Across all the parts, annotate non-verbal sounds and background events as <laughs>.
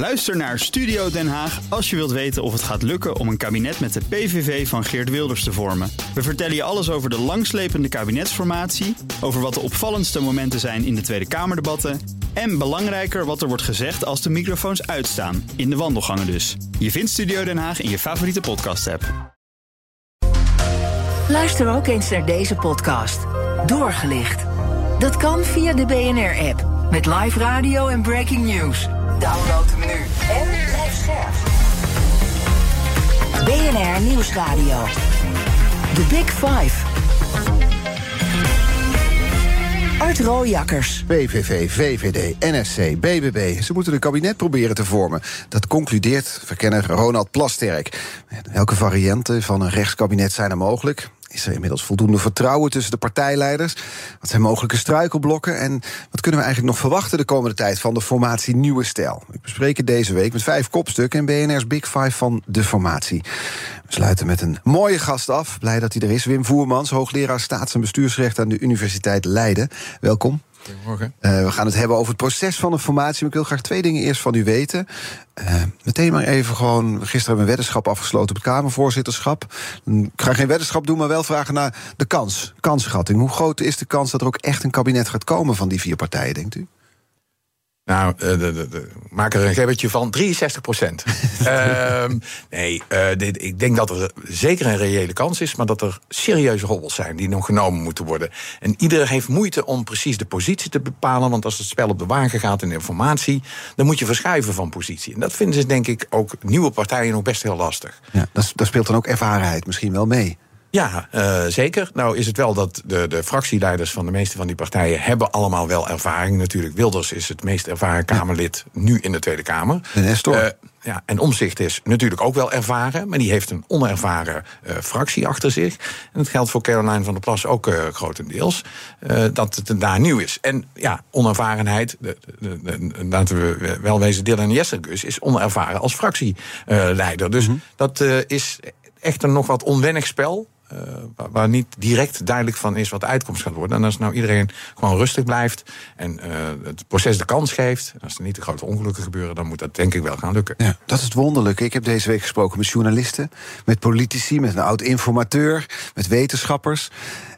Luister naar Studio Den Haag als je wilt weten of het gaat lukken om een kabinet met de PVV van Geert Wilders te vormen. We vertellen je alles over de langslepende kabinetsformatie, over wat de opvallendste momenten zijn in de Tweede Kamerdebatten en belangrijker wat er wordt gezegd als de microfoons uitstaan, in de wandelgangen dus. Je vindt Studio Den Haag in je favoriete podcast-app. Luister ook eens naar deze podcast. Doorgelicht. Dat kan via de BNR-app. Met live radio en breaking news. Download hem nu en blijf scherp. BNR Nieuwsradio. The Big Five. Art Rooijakkers. PVV, VVD, NSC, BBB. Ze moeten een kabinet proberen te vormen. Dat concludeert verkenner Ronald Plasterk. Welke varianten van een rechtskabinet zijn er mogelijk? Is er inmiddels voldoende vertrouwen tussen de partijleiders? Wat zijn mogelijke struikelblokken? En wat kunnen we eigenlijk nog verwachten de komende tijd van de formatie Nieuwe Stijl? Ik bespreek het deze week met vijf kopstukken en BNR's Big Five van de formatie. We sluiten met een mooie gast af. Blij dat hij er is. Wim Voermans, hoogleraar staats- en bestuursrecht aan de Universiteit Leiden. Welkom. Uh, we gaan het hebben over het proces van de formatie. Maar ik wil graag twee dingen eerst van u weten. Uh, meteen maar even gewoon. Gisteren hebben we een weddenschap afgesloten op het Kamervoorzitterschap. Ik ga geen weddenschap doen, maar wel vragen naar de kans. Kansschatting. Hoe groot is de kans dat er ook echt een kabinet gaat komen van die vier partijen, denkt u? Nou, de, de, de, maak er een gebbetje van 63 procent. uh, <laughs> nee, uh, dit, ik denk dat er zeker een reële kans is... maar dat er serieuze hobbels zijn die nog genomen moeten worden. En iedereen heeft moeite om precies de positie te bepalen... want als het spel op de wagen gaat in informatie... dan moet je verschuiven van positie. En dat vinden ze denk ik ook nieuwe partijen nog best heel lastig. Ja, daar speelt dan ook ervarenheid misschien wel mee. Ja, uh, zeker. Nou is het wel dat de, de fractieleiders van de meeste van die partijen... hebben allemaal wel ervaring. Natuurlijk, Wilders is het meest ervaren Kamerlid nu in de Tweede Kamer. En Nestor. Uh, ja, en Omzicht is natuurlijk ook wel ervaren... maar die heeft een onervaren uh, fractie achter zich. En dat geldt voor Caroline van der Plas ook uh, grotendeels. Uh, dat het daar nieuw is. En ja, onervarenheid, de, de, de, laten we wel wezen... Dylan Jessergus is onervaren als fractieleider. Dus mm -hmm. dat is echt een nog wat onwennig spel... Uh, waar, niet direct duidelijk van is wat de uitkomst gaat worden. En als nou iedereen gewoon rustig blijft en uh, het proces de kans geeft... als er niet de grote ongelukken gebeuren... dan moet dat denk ik wel gaan lukken. Ja, dat is het wonderlijke. Ik heb deze week gesproken met journalisten, met politici... met een oud-informateur, met wetenschappers...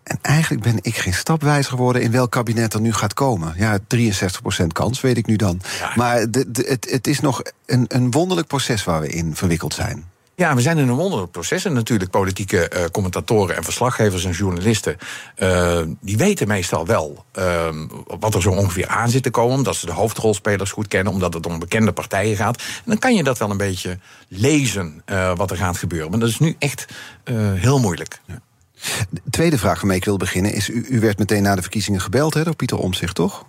En eigenlijk ben ik geen stap wijs geworden in welk kabinet er nu gaat komen. Ja, 63% kans, weet ik nu dan. Ja. Maar de, de, het, het is nog een, een wonderlijk proces waar we in verwikkeld zijn. Ja, we zijn in een wonderlijk proces. En natuurlijk politieke uh, commentatoren en verslaggevers en journalisten... Uh, die weten meestal wel uh, wat er zo ongeveer aan zit te komen... omdat ze de hoofdrolspelers goed kennen, omdat het om bekende partijen gaat. En dan kan je dat wel een beetje lezen, uh, wat er gaat gebeuren. Maar dat is nu echt heel moeilijk. Ja. De tweede vraag waarmee ik wil beginnen is... U, u werd meteen na de verkiezingen gebeld hè, door Pieter Omtzigt, toch?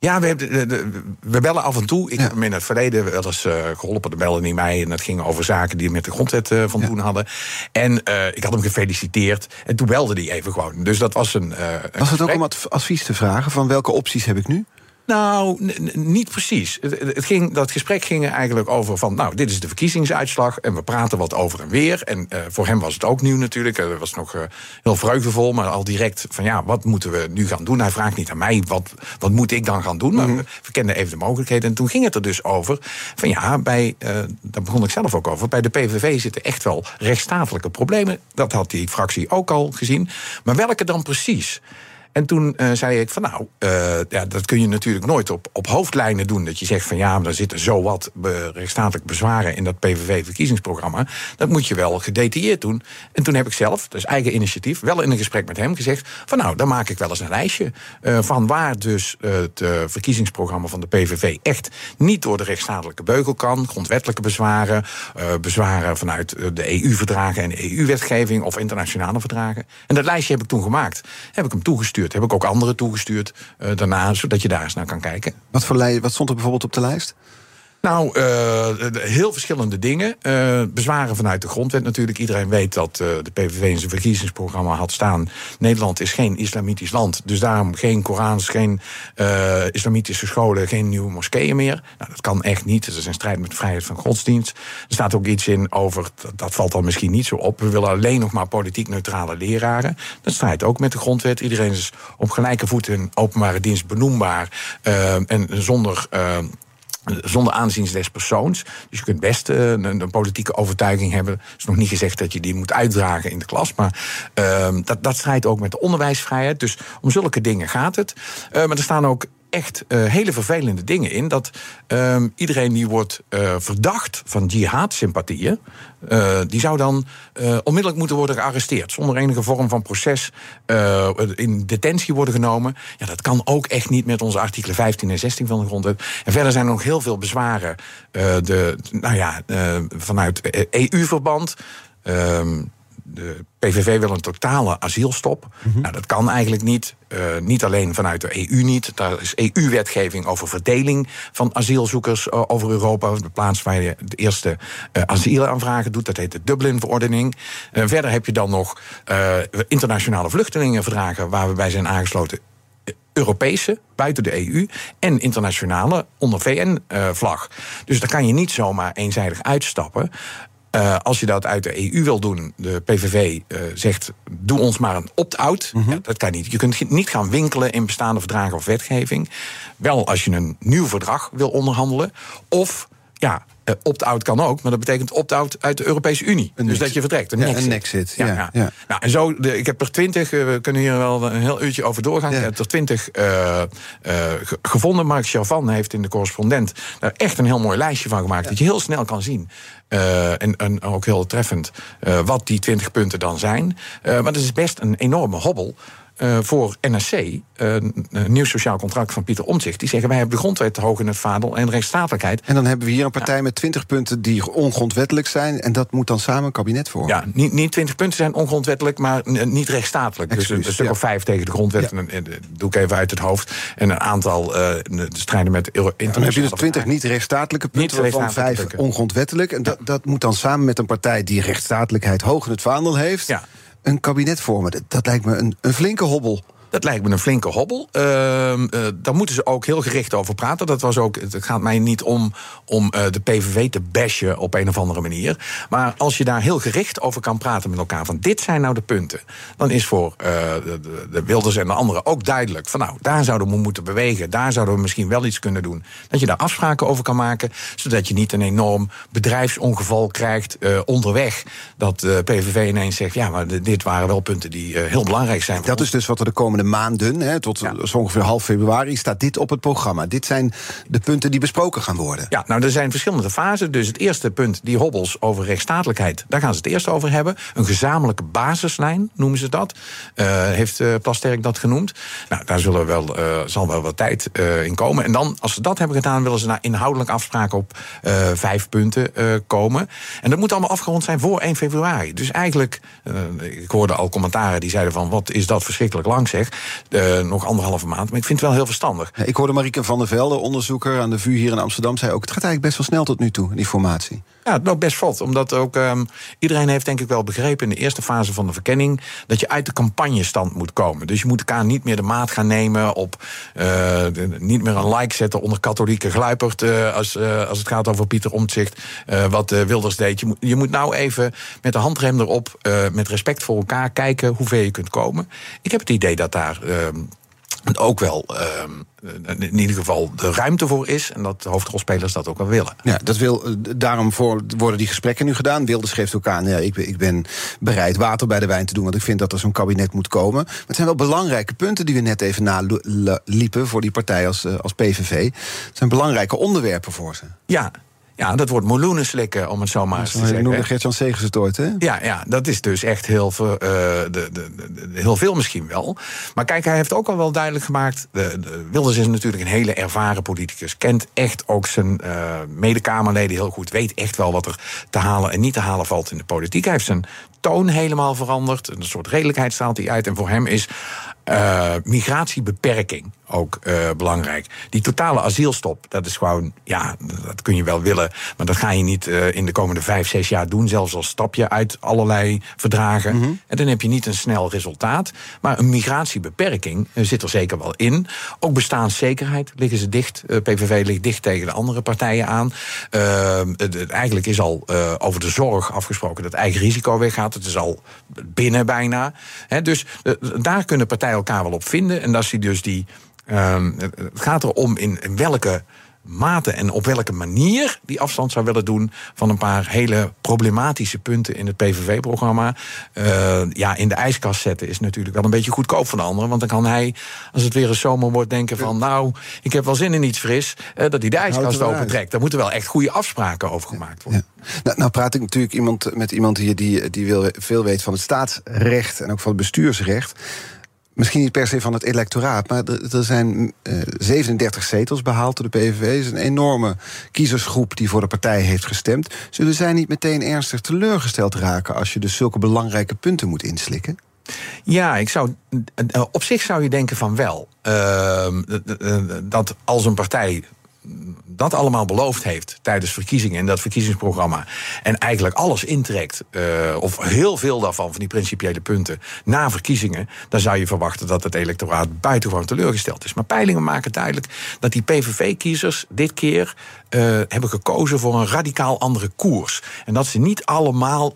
Ja, we, hebben, we, bellen af en toe. Ik ja. heb hem in het verleden wel eens uh, geholpen. De belde niet mij. En dat ging over zaken die met de grondwet uh, van ja. toen hadden. En uh, ik had hem gefeliciteerd. En toen belde hij even gewoon. Dus dat was een. een was het ook om advies te vragen? Van welke opties heb ik nu? Nou, niet precies. Het, ging, dat gesprek ging er eigenlijk over van... nou, dit is de verkiezingsuitslag en we praten wat over en weer. En uh, voor hem was het ook nieuw natuurlijk. Het was nog uh, heel vreugdevol, maar al direct van... ja, wat moeten we nu gaan doen? Hij vraagt niet aan mij, wat, wat moet ik dan gaan doen? Maar mm -hmm. we kenden even de mogelijkheden. En toen ging het er dus over van ja, bij, uh, daar begon ik zelf ook over... bij de PVV zitten echt wel rechtsstatelijke problemen. Dat had die fractie ook al gezien. Maar welke dan precies? En toen uh, zei ik van nou, uh, ja, dat kun je natuurlijk nooit op, op hoofdlijnen doen. Dat je zegt van ja, maar er zitten zo wat rechtsstatelijk bezwaren in dat PVV-verkiezingsprogramma. Dat moet je wel gedetailleerd doen. En toen heb ik zelf, dus eigen initiatief, wel in een gesprek met hem gezegd van nou, dan maak ik wel eens een lijstje uh, van waar dus het verkiezingsprogramma van de PVV echt niet door de rechtsstatelijke beugel kan. Grondwettelijke bezwaren, bezwaren vanuit de EU-verdragen en EU-wetgeving of internationale verdragen. En dat lijstje heb ik toen gemaakt. Heb ik hem toegestuurd. Heb ik ook anderen toegestuurd uh, daarna, zodat je daar eens naar kan kijken. Wat, wat stond er bijvoorbeeld op de lijst? Nou, uh, heel verschillende dingen. Uh, bezwaren vanuit de grondwet natuurlijk. Iedereen weet dat uh, de PVV in zijn verkiezingsprogramma had staan... Nederland is geen islamitisch land. Dus daarom geen Korans, geen islamitische scholen... geen nieuwe moskeeën meer. Nou, dat kan echt niet. Dat is in strijd met de vrijheid van godsdienst. Er staat ook iets in over, dat, dat valt dan misschien niet zo op... we willen alleen nog maar politiek neutrale leraren. Dat strijdt ook met de grondwet. Iedereen is op gelijke voet in openbare dienst benoembaar... en zonder zonder aanzien des persoons. Dus je kunt best uh, een, een, politieke overtuiging hebben. Het is nog niet gezegd dat je die moet uitdragen in de klas. Maar uh, dat, dat strijdt ook met de onderwijsvrijheid. Dus om zulke dingen gaat het. Uh, maar er staan ook echt uh, hele vervelende dingen in. Dat uh, iedereen die wordt uh, verdacht van jihad-sympathieën... die zou dan onmiddellijk moeten worden gearresteerd... zonder enige vorm van proces in detentie worden genomen. Ja, dat kan ook echt niet met onze artikelen 15 en 16 van de grondwet. En verder zijn er nog heel veel bezwaren de, nou ja, vanuit EU-verband... Ehm, de PVV wil een totale asielstop. Mm nou, dat kan eigenlijk niet. Uh, niet alleen vanuit de EU niet. Daar is EU-wetgeving over verdeling van asielzoekers uh, over Europa. De plaats waar je de eerste uh, asielaanvragen doet. Dat heet de Dublin-verordening. verder heb je dan nog internationale vluchtelingenverdragen... waar we bij zijn aangesloten Europese, buiten de EU, en internationale onder VN-vlag. dus daar kan je niet zomaar eenzijdig uitstappen. Uh, als je dat uit de EU wil doen, de PVV uh, zegt: doe ons maar een opt-out. Mm -hmm. ja, dat kan niet. Je kunt niet gaan winkelen in bestaande verdragen of wetgeving. Wel als je een nieuw verdrag wil onderhandelen. Of ja, uh, opt-out kan ook, maar dat betekent opt-out uit de Europese Unie. Een dus dat je vertrekt. Een ja, exit. Een exit. Ja, ja. ja. Nou, en zo, de, ik heb er twintig, uh, we kunnen hier wel een heel uurtje over doorgaan. Ik heb er twintig uh, gevonden. Mark Chavan heeft in de correspondent daar echt een heel mooi lijstje van gemaakt. Dat je heel snel kan zien. en, en ook heel treffend wat die twintig punten dan zijn. maar dat is best een enorme hobbel. Uh, voor NSC, uh, een nieuw sociaal contract van Pieter Omtzigt... die zeggen wij hebben de grondwet te hoog in het vaandel en rechtsstatelijkheid. En dan hebben we hier een partij ja. met 20 punten die ongrondwettelijk zijn... en dat moet dan samen een kabinet vormen. Ja, niet, niet 20 punten zijn ongrondwettelijk, maar niet rechtsstatelijk. Dus een stuk ja. of vijf tegen de grondwet, ja. en, doe ik even uit het hoofd. En een aantal uh, strijden met internationale... Dan heb je dus 20 niet rechtsstatelijke punten, niet waarvan vijf ongrondwettelijk. En dat, dat moet dan samen met een partij die rechtsstatelijkheid hoog in het vaandel heeft... Ja een kabinet vormen. Dat, lijkt me een, een flinke hobbel. Dat lijkt me een flinke hobbel. Uh, uh, daar moeten ze ook heel gericht over praten. Dat was ook, het gaat mij niet om, om uh, de PVV te bashen op een of andere manier. Maar als je daar heel gericht over kan praten met elkaar... van dit zijn nou de punten... dan is voor de, de, Wilders en de anderen ook duidelijk... van nou, daar zouden we moeten bewegen. Daar zouden we misschien wel iets kunnen doen. Dat je daar afspraken over kan maken... zodat je niet een enorm bedrijfsongeval krijgt onderweg... dat de PVV ineens zegt... ja, maar dit waren wel punten die heel belangrijk zijn. Dat is dus wat er de komende maanden, hè, tot ja. zo ongeveer half februari, staat dit op het programma. Dit zijn de punten die besproken gaan worden. Ja, nou, er zijn verschillende fasen. Dus het eerste punt, die hobbels over rechtsstatelijkheid, daar gaan ze het eerst over hebben. Een gezamenlijke basislijn noemen ze dat. Uh, heeft uh, Plasterk dat genoemd. Nou, daar zullen wel, uh, zal wel wat tijd in komen. En dan, als ze dat hebben gedaan, willen ze naar inhoudelijk afspraken op vijf punten komen. En dat moet allemaal afgerond zijn voor 1 februari. Dus eigenlijk, ik hoorde al commentaren die zeiden van, wat is dat verschrikkelijk lang zeg. Uh, nog anderhalve maand. Maar ik vind het wel heel verstandig. Ik hoorde Marieke van der Velde, onderzoeker aan de VU hier in Amsterdam, zei ook: het gaat eigenlijk best wel snel tot nu toe, die formatie. Ja, het loopt best vlot. Omdat ook um, iedereen heeft denk ik wel begrepen in de eerste fase van de verkenning dat je uit de campagnestand moet komen. Dus je moet elkaar niet meer de maat gaan nemen op de, niet meer een like zetten onder katholieke gluipert uh, als, uh, als het gaat over Pieter Omtzigt, wat Wilders deed. Je moet, je moet nou even met de handrem erop, met respect voor elkaar kijken hoe ver je kunt komen. Ik heb het idee dat daar ook wel uh, in ieder geval de ruimte voor is. En dat de hoofdrolspelers dat ook wel willen. Ja, dat wil, daarom voor, worden die gesprekken nu gedaan. Wilders geeft ook aan, ja, ik, ik ben bereid water bij de wijn te doen... want ik vind dat er zo'n kabinet moet komen. Maar het zijn wel belangrijke punten die we net even naliepen... voor die partij als, als PVV. Het zijn belangrijke onderwerpen voor ze. Ja, ja, dat wordt meloenen slikken, om het zo maar eens te zeggen. noemde Gert-Jan Segers het ooit, hè? Ja, ja, dat is dus echt heel veel, uh, de, de, de, heel veel misschien wel. Maar kijk, hij heeft ook al wel duidelijk gemaakt... De, de Wilders is natuurlijk een hele ervaren politicus. Kent echt ook zijn uh, medekamerleden heel goed. Weet echt wel wat er te halen en niet te halen valt in de politiek. Hij heeft zijn toon helemaal veranderd. Een soort redelijkheid straalt hij uit. En voor hem is uh, migratiebeperking ook uh, belangrijk. Die totale asielstop, dat is gewoon, ja, dat kun je wel willen. Maar dat ga je niet uh, in de komende vijf, zes jaar doen. Zelfs als stapje uit allerlei verdragen. Mm -hmm. En dan heb je niet een snel resultaat. Maar een migratiebeperking zit er zeker wel in. Ook bestaanszekerheid liggen ze dicht. PVV ligt dicht tegen de andere partijen aan. Het, eigenlijk is al over de zorg afgesproken dat eigen risico weggaat. Het is al binnen bijna. He, dus daar kunnen partijen elkaar wel op vinden. En dat is dus die. Um, het gaat erom in, in welke mate en op welke manier die afstand zou willen doen van een paar hele problematische punten in het PVV-programma. Uh, ja, in de ijskast zetten is natuurlijk wel een beetje goedkoop van de anderen. Want dan kan hij, als het weer een zomer wordt, denken van nou, ik heb wel zin in iets fris, uh, dat hij de ijskast opentrekt. Daar moeten wel echt goede afspraken over gemaakt worden. Ja. Nou, nou, praat ik natuurlijk iemand, met iemand hier die, die wil, veel weet van het staatsrecht en ook van het bestuursrecht misschien niet per se van het electoraat, maar er, zijn 37 eh, zetels behaald door de PVV. Is een enorme kiezersgroep die voor de partij heeft gestemd. Zullen zij niet meteen ernstig teleurgesteld raken als je dus zulke belangrijke punten moet inslikken? Ja, ik zou, eh, op zich zou je denken van wel. Uh, dat als een partij dat allemaal beloofd heeft tijdens verkiezingen en dat verkiezingsprogramma. En eigenlijk alles intrekt, uh, of heel veel daarvan, van die principiële punten, na verkiezingen. dan zou je verwachten dat het electoraat buitengewoon teleurgesteld is. Maar peilingen maken duidelijk dat die PVV-kiezers dit keer uh, hebben gekozen voor een radicaal andere koers. En dat ze niet allemaal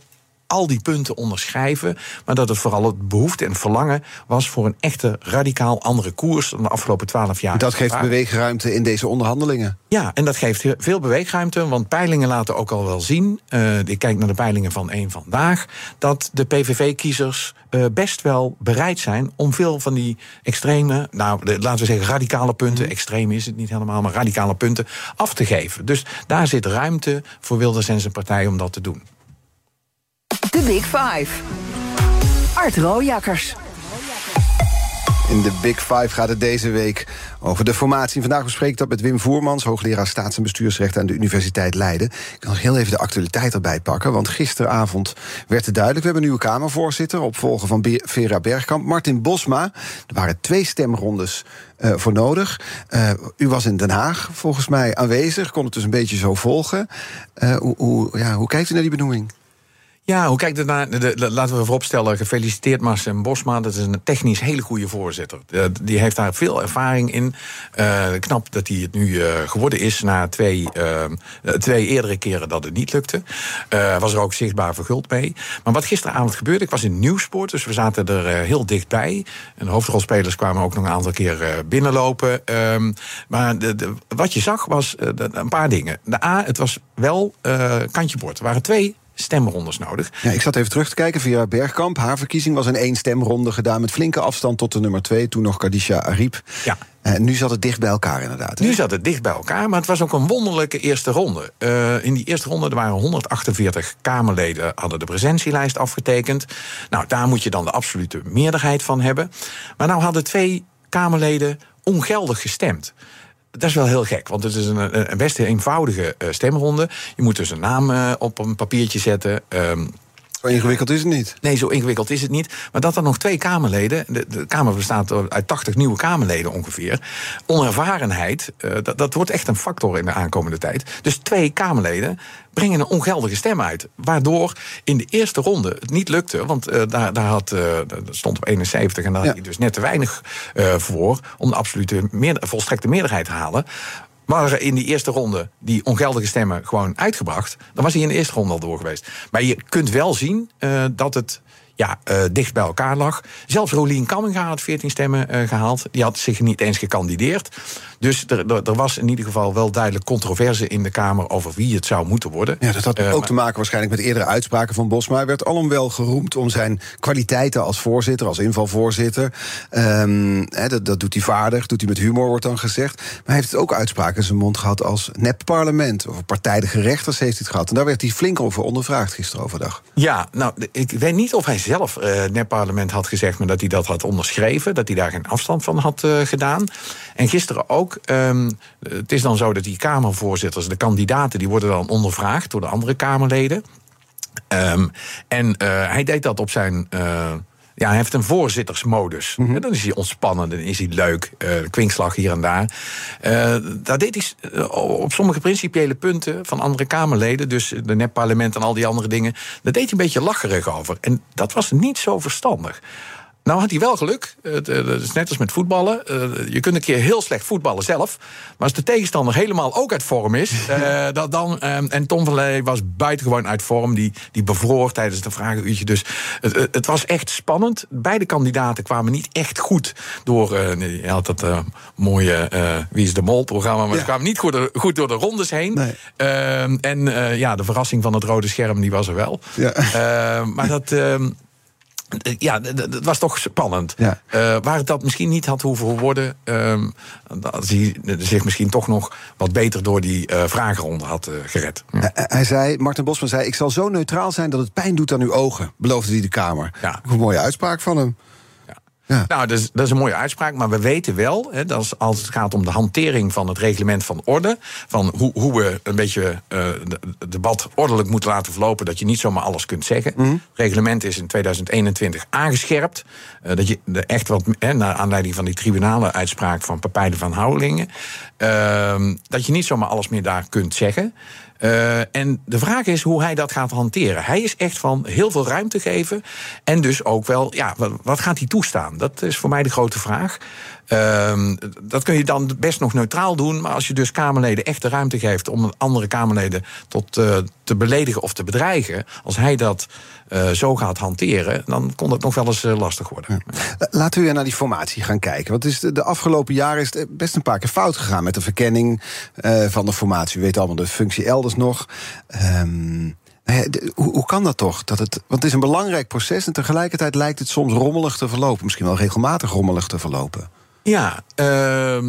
al die punten onderschrijven. Maar dat het vooral het behoefte en verlangen was voor een echte radicaal andere koers dan de afgelopen twaalf jaar. Dat geeft beweegruimte in deze onderhandelingen. Ja, en dat geeft veel beweegruimte. Want peilingen laten ook al wel zien. Uh, ik kijk naar de peilingen van één vandaag. Dat de PVV-kiezers uh, best wel bereid zijn om veel van die extreme, nou laten we zeggen radicale punten, mhm. extreem is het niet helemaal, maar radicale punten af te geven. Dus daar zit ruimte voor Wilders en zijn partij om dat te doen. De Big Five. Art Rojakkers. In de Big Five gaat het deze week over de formatie. Vandaag bespreek ik dat met Wim Voermans, hoogleraar staats- en bestuursrecht aan de Universiteit Leiden. Ik kan nog heel even de actualiteit erbij pakken, want gisteravond werd het duidelijk. We hebben een nieuwe Kamervoorzitter, opvolger van Vera Bergkamp, Martin Bosma. Er waren twee stemrondes uh, voor nodig. Uh, u was in Den Haag volgens mij aanwezig, kon het dus een beetje zo volgen. Uh, hoe, hoe, ja, hoe kijkt u naar die benoeming? Ja, hoe kijkt het naar. De, laten we vooropstellen, gefeliciteerd Marcel Bosma. Dat is een technisch hele goede voorzitter. die heeft daar veel ervaring in. Uh, knap dat hij het nu uh, geworden is na twee, twee eerdere keren dat het niet lukte. was er ook zichtbaar verguld mee. Maar wat gisteravond gebeurde, ik was in Nieuwsport, dus we zaten er heel dichtbij. En de hoofdrolspelers kwamen ook nog een aantal keer binnenlopen. Ehm, maar de, wat je zag was een paar dingen. De A, het was wel kantje bord. Er waren twee stemrondes nodig. Ja, ik zat even terug te kijken via Bergkamp. Haar verkiezing was in één stemronde gedaan met flinke afstand tot de nummer twee. Toen nog Kadisha Ariep. Ja. En eh, nu zat het dicht bij elkaar inderdaad. Nu zat het dicht bij elkaar, maar het was ook een wonderlijke eerste ronde. Uh, in die eerste ronde er waren 148 Kamerleden hadden de presentielijst afgetekend. Nou, daar moet je dan de absolute meerderheid van hebben. Maar nou hadden twee Kamerleden ongeldig gestemd. Dat is wel heel gek, want het is een, een best eenvoudige uh, stemronde. Je moet dus een naam uh, op een papiertje zetten. Um, zo ingewikkeld is het niet. Nee, zo ingewikkeld is het niet. Maar dat er nog twee Kamerleden. De, de Kamer bestaat uit 80 nieuwe Kamerleden ongeveer. Onervarenheid, uh, dat, dat wordt echt een factor in de aankomende tijd. Dus twee Kamerleden brengen een ongeldige stem uit. Waardoor in de eerste ronde het niet lukte. Want uh, daar, daar had, uh, stond op 71 en daar ja. had hij dus net te weinig voor. om de absolute meer, volstrekte meerderheid te halen waren in die eerste ronde die ongeldige stemmen gewoon uitgebracht, dan was hij in de eerste ronde al door geweest. Maar je kunt wel zien uh, dat het ja, uh, dicht bij elkaar lag. Zelfs Rolien Kamminga had 14 stemmen uh, gehaald. Die had zich niet eens gekandideerd. Dus er, er, er, was in ieder geval wel duidelijk controverse in de Kamer over wie het zou moeten worden. Ja, dat had uh, ook maar... te maken waarschijnlijk met eerdere uitspraken van Bosma. Hij werd alom wel geroemd om zijn kwaliteiten als voorzitter, als invalvoorzitter. Um, he, dat, dat, doet hij vaardig, doet hij met humor, wordt dan gezegd. Maar hij heeft ook uitspraken in zijn mond gehad als nep-parlement. Of partijdige rechters heeft hij het gehad. En daar werd hij flink over ondervraagd gisteren overdag. Ja, nou, ik weet niet of hij zelf uh, nep-parlement had gezegd, maar dat hij dat had onderschreven. Dat hij daar geen afstand van had uh, gedaan. En gisteren ook Um, het is dan zo dat die Kamervoorzitters, de kandidaten, die worden dan ondervraagd door de andere Kamerleden. Um, en uh, hij deed dat op zijn. Ja, hij heeft een voorzittersmodus. Mm -hmm. Dan is hij ontspannen, dan is hij leuk. Uh, kwinkslag hier en daar. Uh, daar deed hij op sommige principiële punten van andere Kamerleden, dus de nepparlement en al die andere dingen, daar deed hij een beetje lacherig over. En dat was niet zo verstandig. Nou had hij wel geluk. Het is net als met voetballen. Je kunt een keer heel slecht voetballen zelf. Maar als de tegenstander helemaal ook uit vorm is... <laughs> dat dan, en Tom van Leij was buitengewoon uit vorm. Die, die bevroor tijdens het vragenuurtje. Dus het, het was echt spannend. Beide kandidaten kwamen niet echt goed door... je had dat mooie Wie is de Mol-programma... maar ze kwamen niet goed, goed door de rondes heen. en ja, de verrassing van het rode scherm die was er wel. Ja. maar dat... Ehm, ja, dat was toch spannend. Ja. Uh, waar het dat misschien niet had hoeven worden... Uh, dat hij zich misschien toch nog wat beter door die uh, vragenronde had gered. Ja. Hij zei, Martin Bosman zei... ik zal zo neutraal zijn dat het pijn doet aan uw ogen, beloofde hij de Kamer. Ja. Een mooie uitspraak van hem. Nou, dat is, dat is, een mooie uitspraak. Maar we weten wel, hè, dat als het gaat om de hantering van het reglement van orde. van hoe, hoe we een beetje uh, het debat ordelijk moeten laten verlopen. dat je niet zomaar alles kunt zeggen. Mhm. Het reglement is in 2021 aangescherpt. Uh, dat je echt wat, hè, naar aanleiding van die tribunale uitspraak van Papijden van Houwelingen. Uh, dat je niet zomaar alles meer daar kunt zeggen. Uh, en de vraag is hoe hij dat gaat hanteren. Hij is echt van heel veel ruimte geven. En dus ook wel, ja, wat gaat hij toestaan? Dat is voor mij de grote vraag. Uh, dat kun je dan best nog neutraal doen. Maar als je dus Kamerleden echt de ruimte geeft om andere Kamerleden tot uh, te beledigen of te bedreigen. Als hij dat uh, zo gaat hanteren, dan kon het nog wel eens uh, lastig worden. Laten we weer naar die formatie gaan kijken. Want is de, de, afgelopen jaren is het best een paar keer fout gegaan met de verkenning van de formatie. We weten allemaal de functie elders nog. Um, nou hoe, kan dat toch? Dat het, want het is een belangrijk proces en tegelijkertijd lijkt het soms rommelig te verlopen. Misschien wel regelmatig rommelig te verlopen. Ja, uh,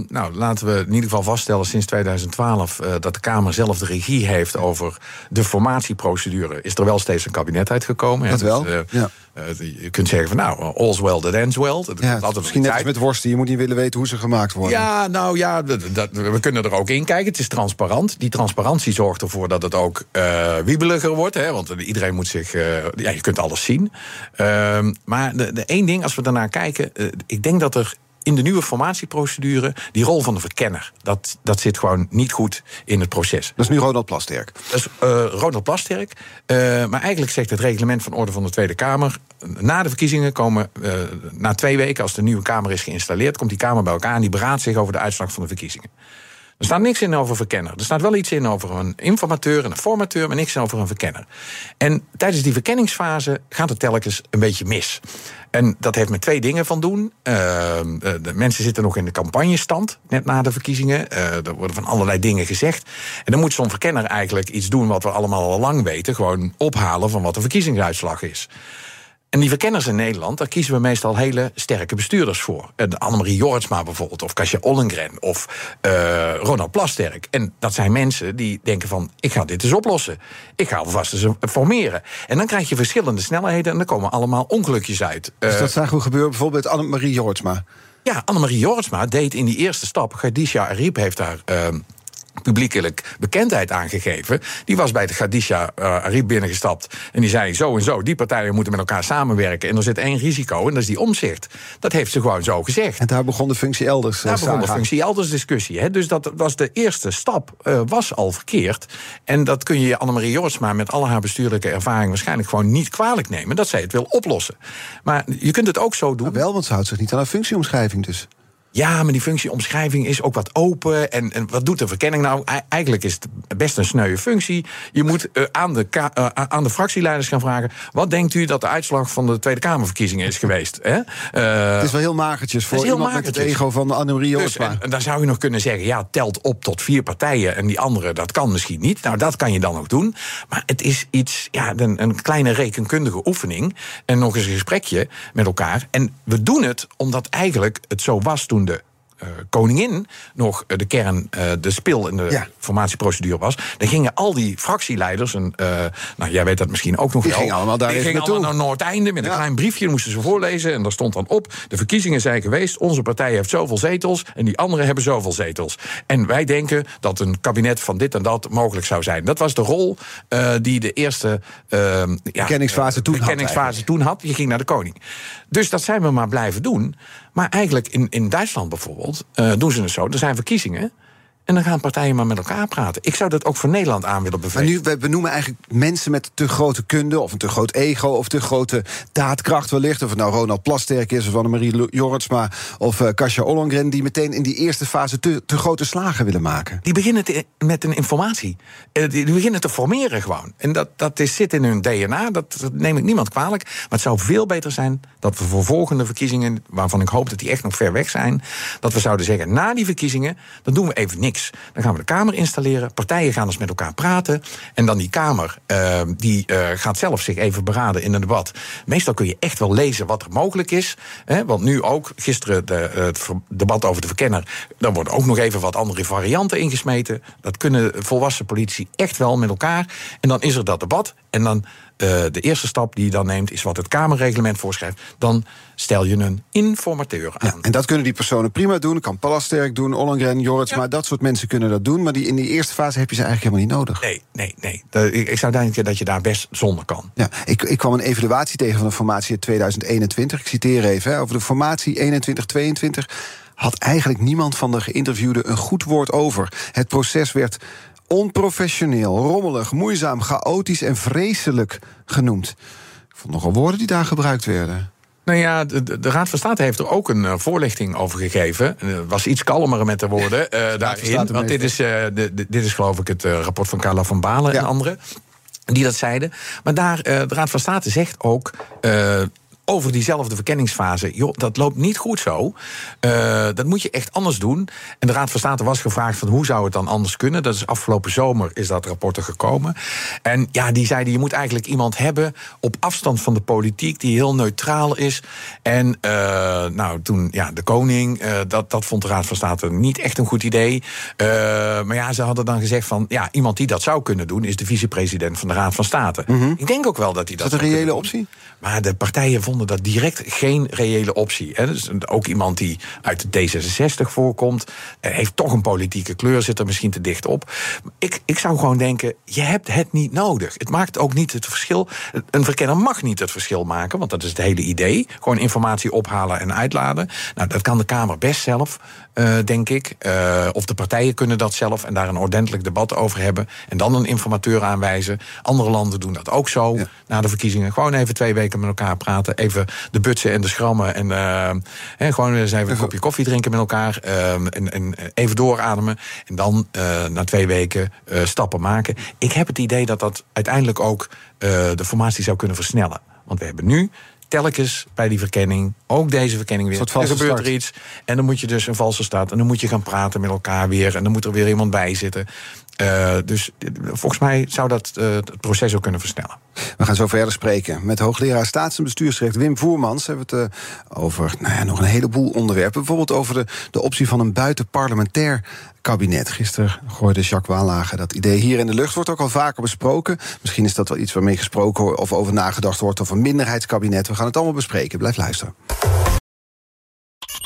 nou laten we in ieder geval vaststellen sinds 2012 uh, dat de Kamer zelf de regie heeft over de formatieprocedure. Is er wel steeds een kabinet uitgekomen. Dat wel. Dus, uh, ja. je kunt zeggen van nou, all's well that ends well. Dat ja, altijd misschien net als met worsten, je moet niet willen weten hoe ze gemaakt worden. Ja, nou ja, dat, dat, we kunnen er ook in kijken. Het is transparant. Die transparantie zorgt ervoor dat het ook wiebeliger wordt. Hè, want iedereen moet zich, ja, je kunt alles zien. Ehm, maar de, de één ding, als we daarnaar kijken, ik denk dat er in de nieuwe formatieprocedure die rol van de verkenner. Dat, dat zit gewoon niet goed in het proces. Dat is nu Ronald Plasterk. Dat is uh, Ronald Plasterk. Uh, maar eigenlijk zegt het reglement van orde van de Tweede Kamer. Na de verkiezingen komen, uh, na twee weken, als de nieuwe Kamer is geïnstalleerd, komt die Kamer bij elkaar en die beraadt zich over de uitslag van de verkiezingen. Er staat niks in over verkenner. Er staat wel iets in over een informateur en een formateur, maar niks over een verkenner. En tijdens die verkenningsfase gaat het telkens een beetje mis. En dat heeft met twee dingen van doen. Uh, de mensen zitten nog in de campagnestand, net na de verkiezingen. Uh, er worden van allerlei dingen gezegd. En dan moet zo'n verkenner eigenlijk iets doen wat we allemaal al lang weten. Gewoon ophalen van wat de verkiezingsuitslag is. En die verkenners in Nederland, daar kiezen we meestal hele sterke bestuurders voor. Annemarie Jortsma bijvoorbeeld, of Kasia Ollengren, of uh, Ronald Plasterk. En dat zijn mensen die denken van, ik ga dit eens oplossen. Ik ga alvast eens formeren. En dan krijg je verschillende snelheden en dan komen allemaal ongelukjes uit. Dus dat zagen we gebeuren bijvoorbeeld met Annemarie Jortsma? Ja, Annemarie Jortsma deed in die eerste stap, Gadisha Ariep heeft daar... Uh, publiekelijk bekendheid aangegeven. Die was bij de Gadisha uh, binnengestapt. En die zei zo en zo, die partijen moeten met elkaar samenwerken. En er zit één risico, en dat is die omzicht. Dat heeft ze gewoon zo gezegd. En daar begon de functie elders. Daar begon de functie elders discussie. Hè. Dus dat was de eerste stap, uh, was al verkeerd. En dat kun je Annemarie Jorsma met al haar bestuurlijke ervaring waarschijnlijk gewoon niet kwalijk nemen. Dat zij het wil oplossen. Maar je kunt het ook zo doen. Wel, want ze houdt zich niet aan haar functieomschrijving dus. Ja, maar die functieomschrijving is ook wat open. En, en wat doet de verkenning nou? Eigenlijk is het best een sneuwe functie. Je moet uh, aan, de uh, aan de fractieleiders gaan vragen... wat denkt u dat de uitslag van de Tweede Kamerverkiezingen is geweest? Hè? Uh, het is wel heel magertjes voor iemand magertjes. met het ego van Anne-Marie dus, en, en, dan zou je nog kunnen zeggen... ja, telt op tot vier partijen en die andere, dat kan misschien niet. Nou, dat kan je dan ook doen. Maar het is iets, ja, een, een kleine rekenkundige oefening... en nog eens een gesprekje met elkaar. En we doen het omdat eigenlijk het zo was toen koningin nog uh, de kern, uh, de spil in de ja. formatieprocedure was, dan gingen al die fractieleiders, en nou jij weet dat misschien ook nog die wel, gingen allemaal daar die gingen allemaal naar Noordeinde met een ja. klein briefje, moesten ze voorlezen en daar stond dan op: de verkiezingen zijn geweest, onze partij heeft zoveel zetels en die anderen hebben zoveel zetels. En wij denken dat een kabinet van dit en dat mogelijk zou zijn. Dat was de rol die de eerste ja, kenningsfase, toen, had toen had. Je ging naar de koning. Dus dat zijn we maar blijven doen. Maar eigenlijk in, in Duitsland bijvoorbeeld uh, doen ze het zo. Er zijn verkiezingen. En dan gaan partijen maar met elkaar praten. Ik zou dat ook voor Nederland aan willen bevelen. Maar nu, we benoemen eigenlijk mensen met te grote kunde... of een te groot ego of te grote daadkracht wellicht. Of het nou Ronald Plasterk is of Annemarie Jorritsma... of uh, Kasia Ollongren, die meteen in die eerste fase... te, te grote slagen willen maken. Die beginnen met een informatie. Uh, die, die, beginnen te formeren gewoon. En dat, dat is, zit in hun DNA, dat, dat neem ik niemand kwalijk. Maar het zou veel beter zijn dat we voor volgende verkiezingen... waarvan ik hoop dat die echt nog ver weg zijn... dat we zouden zeggen, na die verkiezingen, dan doen we even niks. Dan gaan we de Kamer installeren. Partijen gaan eens met elkaar praten. En dan die Kamer, uh, die uh, gaat zelf zich even beraden in een debat. Meestal kun je echt wel lezen wat er mogelijk is. Hè, want nu ook, gisteren de, het debat over de verkenner... dan worden ook nog even wat andere varianten ingesmeten. Dat kunnen volwassen politici echt wel met elkaar. En dan is er dat debat. En dan uh, de eerste stap die je dan neemt, is wat het Kamerreglement voorschrijft. Dan stel je een informateur aan. Ja, en dat kunnen die personen prima doen. Kan Palasterk doen, Ollengren, Jorrits. Ja. Maar dat soort mensen kunnen dat doen. Maar die, in die eerste fase heb je ze eigenlijk helemaal niet nodig. Nee, nee, nee. De, ik, ik, zou denken dat je daar best zonder kan. Ja, ik, ik kwam een evaluatie tegen van de formatie in 2021. Ik citeer even. Hè, over de formatie 21-22 had eigenlijk niemand van de geïnterviewden een goed woord over. Het proces werd onprofessioneel, rommelig, moeizaam, chaotisch en vreselijk genoemd. Ik vond nogal woorden die daar gebruikt werden. Nou ja, de, de, Raad van State heeft er ook een uh, voorlichting over gegeven. Uh, was iets kalmer met de woorden uh, daarin. Want dit is, de, dit is geloof ik het rapport van Carla van Balen ja. en anderen. Die dat zeiden. Maar daar, de Raad van State zegt ook over diezelfde verkenningsfase. Joh, dat loopt niet goed zo. Uh, dat moet je echt anders doen. En de Raad van State was gevraagd van hoe zou het dan anders kunnen. Dat is afgelopen zomer is dat rapport er gekomen. En ja, die zeiden je moet eigenlijk iemand hebben op afstand van de politiek die heel neutraal is. En uh, nou, toen ja, de koning, uh, dat, dat vond de Raad van State niet echt een goed idee. maar ja, ze hadden dan gezegd van ja, iemand die dat zou kunnen doen is de vicepresident van de Raad van State. Mhm. Mm -hmm. Ik denk ook wel dat hij dat. Is dat een reële optie? Maar de partijen vonden dat direct geen reële optie. Hè. Dus ook iemand die uit de D66 voorkomt, heeft toch een politieke kleur, zit er misschien te dicht op. Ik, ik zou gewoon denken, je hebt het niet nodig. Het maakt ook niet het verschil. Een verkenner mag niet het verschil maken, want dat is het hele idee. Gewoon informatie ophalen en uitladen. Nou, dat kan de Kamer best zelf, uh, denk ik. Uh, of de partijen kunnen dat zelf en daar een ordentelijk debat over hebben. En dan een informateur aanwijzen. Andere landen doen dat ook zo. Ja. Na de verkiezingen gewoon even twee weken met elkaar praten. Even de butsen en de schrammen. En uh, he, gewoon eens even een kopje koffie drinken met elkaar. en, en, even doorademen. En dan na twee weken stappen maken. Ik heb het idee dat dat uiteindelijk ook de formatie zou kunnen versnellen. Want we hebben nu telkens bij die verkenning, ook deze verkenning weer, er gebeurt start. er iets. En dan moet je dus een valse staat. En dan moet je gaan praten met elkaar weer. En dan moet er weer iemand bij zitten. Uh, dus volgens mij zou dat uh, het proces ook kunnen versnellen. We gaan zo verder spreken met hoogleraar staats- en bestuursrecht Wim Voermans. We hebben het uh, over nou ja, nog een heleboel onderwerpen. Bijvoorbeeld over de, de optie van een buitenparlementair kabinet. Gisteren gooide Jacques Wallagen dat idee hier in de lucht. Wordt ook al vaker besproken. Misschien is dat wel iets waarmee gesproken of over nagedacht wordt. Of een minderheidskabinet. We gaan het allemaal bespreken. Blijf luisteren.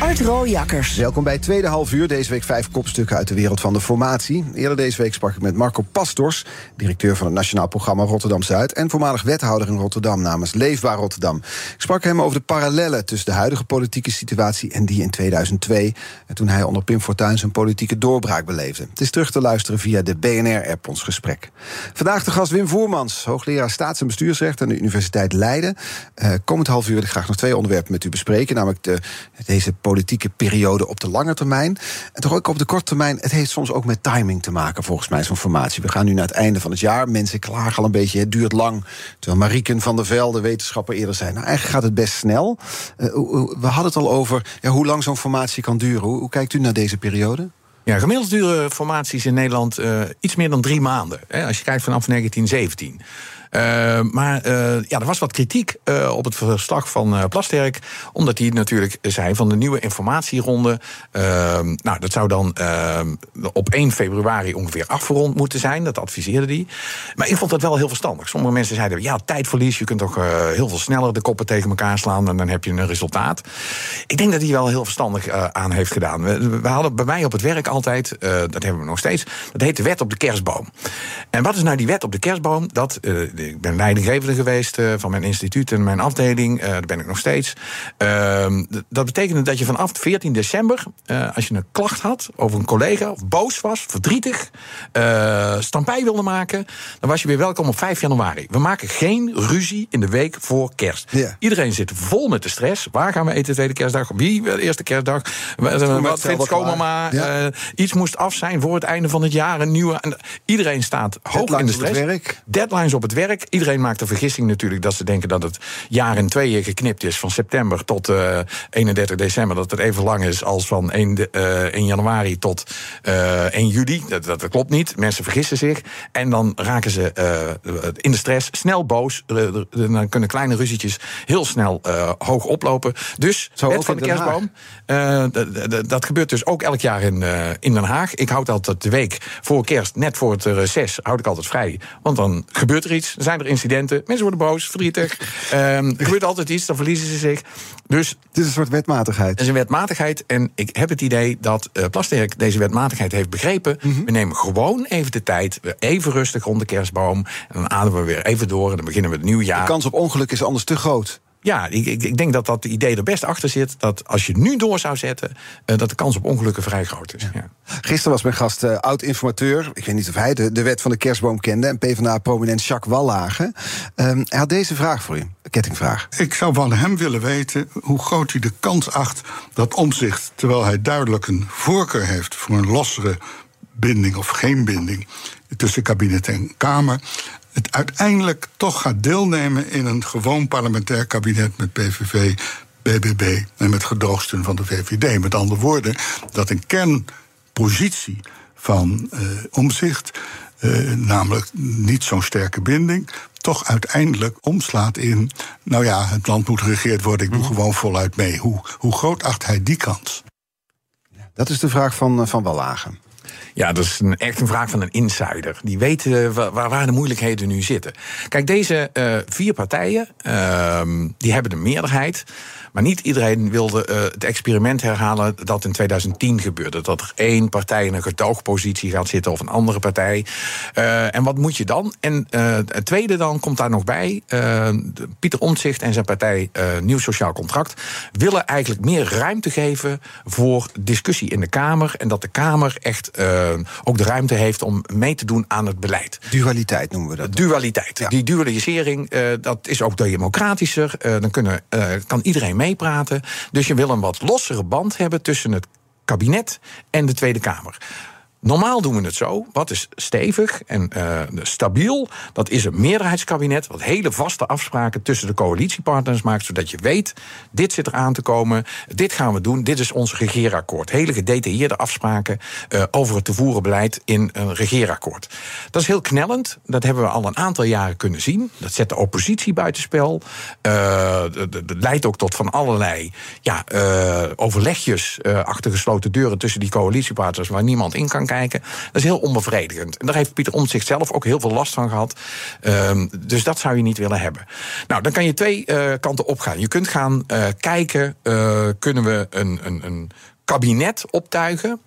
Art Rooijakkers. Welkom bij het tweede half uur. Deze week vijf kopstukken uit de wereld van de formatie. Eerder deze week sprak ik met Marco Pastors, directeur van het Nationaal Programma Rotterdam Zuid. en voormalig wethouder in Rotterdam namens Leefbaar Rotterdam. Ik sprak hem over de parallellen tussen de huidige politieke situatie en die in 2002. toen hij onder Pim Fortuyn zijn politieke doorbraak beleefde. Het is terug te luisteren via de BNR-app, ons gesprek. Vandaag de gast Wim Voermans, hoogleraar staats- en bestuursrecht aan de Universiteit Leiden. Uh, komend half uur wil ik graag nog twee onderwerpen met u bespreken, namelijk de, deze politieke periode op de lange termijn. En toch ook op de korte termijn. Het heeft soms ook met timing te maken, volgens mij, zo'n formatie. We gaan nu naar het einde van het jaar. Mensen klagen al een beetje, het duurt lang. Terwijl Marieken van der Velde, wetenschapper, eerder zei... nou, eigenlijk gaat het best snel. Uh, we hadden het al over hoe lang zo'n formatie kan duren. Hoe, kijkt u naar deze periode? Ja, gemiddeld duren formaties in Nederland uh, iets meer dan drie maanden. Hè, als je kijkt vanaf 1917. Uh, maar uh, ja, er was wat kritiek uh, op het verslag van Plasterk. Omdat hij natuurlijk zei van de nieuwe informatieronde. Ehm, nou, dat zou dan ehm, op 1 februari ongeveer afgerond moeten zijn. Dat adviseerde hij. Maar ik vond dat wel heel verstandig. Sommige mensen zeiden: ja, tijdverlies. Je kunt toch heel veel sneller de koppen tegen elkaar slaan. En dan heb je een resultaat. Ik denk dat hij wel heel verstandig aan heeft gedaan. We, we, hadden bij mij op het werk altijd, dat hebben we nog steeds. Dat heet de wet op de kerstboom. En wat is nou die wet op de kerstboom? Dat ik ben leidinggevende geweest uh, van mijn instituut en mijn afdeling. Uh, daar ben ik nog steeds. Uh, dat betekende dat je vanaf 14 december, eh, als je een klacht had over een collega, of boos was, verdrietig, stampij wilde maken, dan was je weer welkom op 5 januari. We maken geen ruzie in de week voor kerst. Iedereen zit vol met de stress. Waar gaan we eten de tweede kerstdag? Wie de eerste kerstdag? Wat vindt schoonmama? Ja. iets moest af zijn voor het einde van het jaar. Een nieuwe. Iedereen staat hoog in de stress. Deadlines op het werk. Iedereen maakt de vergissing natuurlijk dat ze denken dat het jaar in tweeën geknipt is. Van september tot uh, eh, 31 december. Dat het even lang is als van 1, uh, 1 januari tot uh, eh, 1 juli. Dat, dat, klopt niet. Mensen vergissen zich. En dan raken ze in de stress, snel boos. dan kunnen kleine ruzietjes heel snel hoog oplopen. Dus, Zo wet van de kerstboom. dat gebeurt dus ook elk jaar in, in Den Haag. Ik houd altijd de week voor kerst, net voor het reces, houd ik altijd vrij. Want dan gebeurt er iets zijn er incidenten. Mensen worden boos, verdrietig. Um, <laughs> er gebeurt altijd iets, dan verliezen ze zich. Dus, het is een soort wetmatigheid. Het is een wetmatigheid. En ik heb het idee dat uh, Plasterk deze wetmatigheid heeft begrepen. Mhm. We nemen gewoon even de tijd. Even rustig rond de kerstboom. En dan ademen we weer even door. En dan beginnen we het nieuwe jaar. De kans op ongeluk is anders te groot. Ja, ik, ik, denk dat dat idee er best achter zit. Dat als je nu door zou zetten, uh, dat de kans op ongelukken vrij groot is. Ja. Gisteren was mijn gast uh, oud-informateur. Ik weet niet of hij de, de wet van de kerstboom kende. En PvdA-prominent Jacques Wallage. Um, hij had deze vraag voor u. Een kettingvraag. Ik zou van hem willen weten hoe groot hij de kans acht dat omzicht, terwijl hij duidelijk een voorkeur heeft voor een lossere binding of geen binding tussen kabinet en Kamer, het uiteindelijk toch gaat deelnemen in een gewoon parlementair kabinet met PVV, BBB en met gedoogsteun van de VVD. Met andere woorden, dat een kernpositie van uh, omzicht, uh, namelijk niet zo'n sterke binding, toch uiteindelijk omslaat in, nou ja, het land moet geregeerd worden, ik doe mhm. gewoon voluit mee. Hoe, hoe groot acht hij die kans? Dat is de vraag van, eh, van Wallagen. Ja, dat is een, echt een vraag van een insider. Die weet uh, waar, waar, de moeilijkheden nu zitten. Kijk, deze uh, vier partijen, uh, die hebben de meerderheid. Maar niet iedereen wilde uh, het experiment herhalen dat in 2010 gebeurde. Dat er één partij in een gedoogpositie gaat zitten of een andere partij. Uh, en wat moet je dan? En uh, het tweede dan komt daar nog bij. Pieter Omtzigt en zijn partij Nieuw Sociaal Contract willen eigenlijk meer ruimte geven voor discussie in de Kamer. En dat de Kamer echt ook de ruimte heeft om mee te doen aan het beleid. Dualiteit noemen we dat. Dualiteit. Ja. Die dualisering, dat is ook democratischer. dan kunnen, kan iedereen meepraten. Dus je wil een wat lossere band hebben tussen het kabinet en de Tweede Kamer. Normaal doen we het zo. Wat is stevig en uh, stabiel? Dat is een meerderheidskabinet. Wat hele vaste afspraken tussen de coalitiepartners maakt. Zodat je weet: dit zit er aan te komen. Dit gaan we doen. Dit is ons regeerakkoord. Hele gedetailleerde afspraken uh, over het te voeren beleid in een regeerakkoord. Dat is heel knellend. Dat hebben we al een aantal jaren kunnen zien. Dat zet de oppositie buitenspel. Uh, dat leidt ook tot van allerlei ja, overlegjes achter gesloten deuren tussen die coalitiepartners waar niemand in kan kijken. Dat is heel onbevredigend. En daar heeft Pieter Omtzigt zelf ook heel veel last van gehad. Um, dus dat zou je niet willen hebben. Nou, dan kan je twee uh, kanten opgaan. Je kunt gaan uh, kijken, uh, kunnen we een, een, een kabinet optuigen...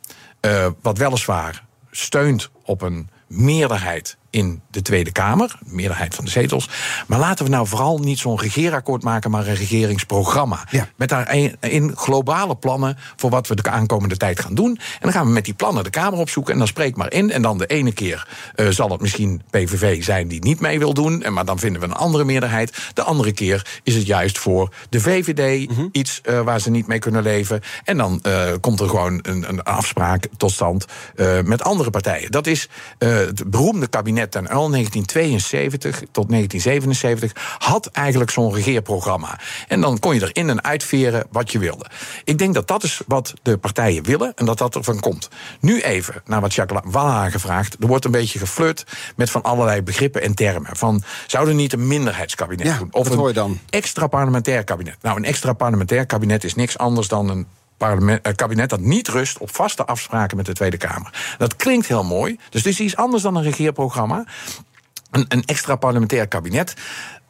wat weliswaar steunt op een meerderheid in de Tweede Kamer, meerderheid van de zetels. Maar laten we nou vooral niet zo'n regeerakkoord maken, maar een regeringsprogramma. Ja. Met daarin globale plannen voor wat we de aankomende tijd gaan doen. En dan gaan we met die plannen de Kamer opzoeken en dan spreek maar in. En dan de ene keer uh, zal het misschien PVV zijn die niet mee wil doen, en maar dan vinden we een andere meerderheid. De andere keer is het juist voor de VVD mm -hmm. iets uh, waar ze niet mee kunnen leven. En dan uh, komt er gewoon een, een afspraak tot stand met andere partijen. Dat is het beroemde kabinet kabinet ten Uyl 1972 tot 1977 had eigenlijk zo'n regeerprogramma. En dan kon je er in en uitveren wat je wilde. Ik denk dat dat is wat de partijen willen en dat dat ervan komt. Nu even naar wat Jacques Wallhagen vraagt. Er wordt een beetje geflirt met van allerlei begrippen en termen. Van, zouden niet een minderheidskabinet Ja, doen? wat een dan? extra parlementair kabinet. Nou, een extra parlementair kabinet is niks anders dan een parlement, eh, kabinet dat niet rust op vaste afspraken met de Tweede Kamer. Dat klinkt heel mooi. Dus dit is iets anders dan een regeerprogramma. Een, een extra parlementair kabinet.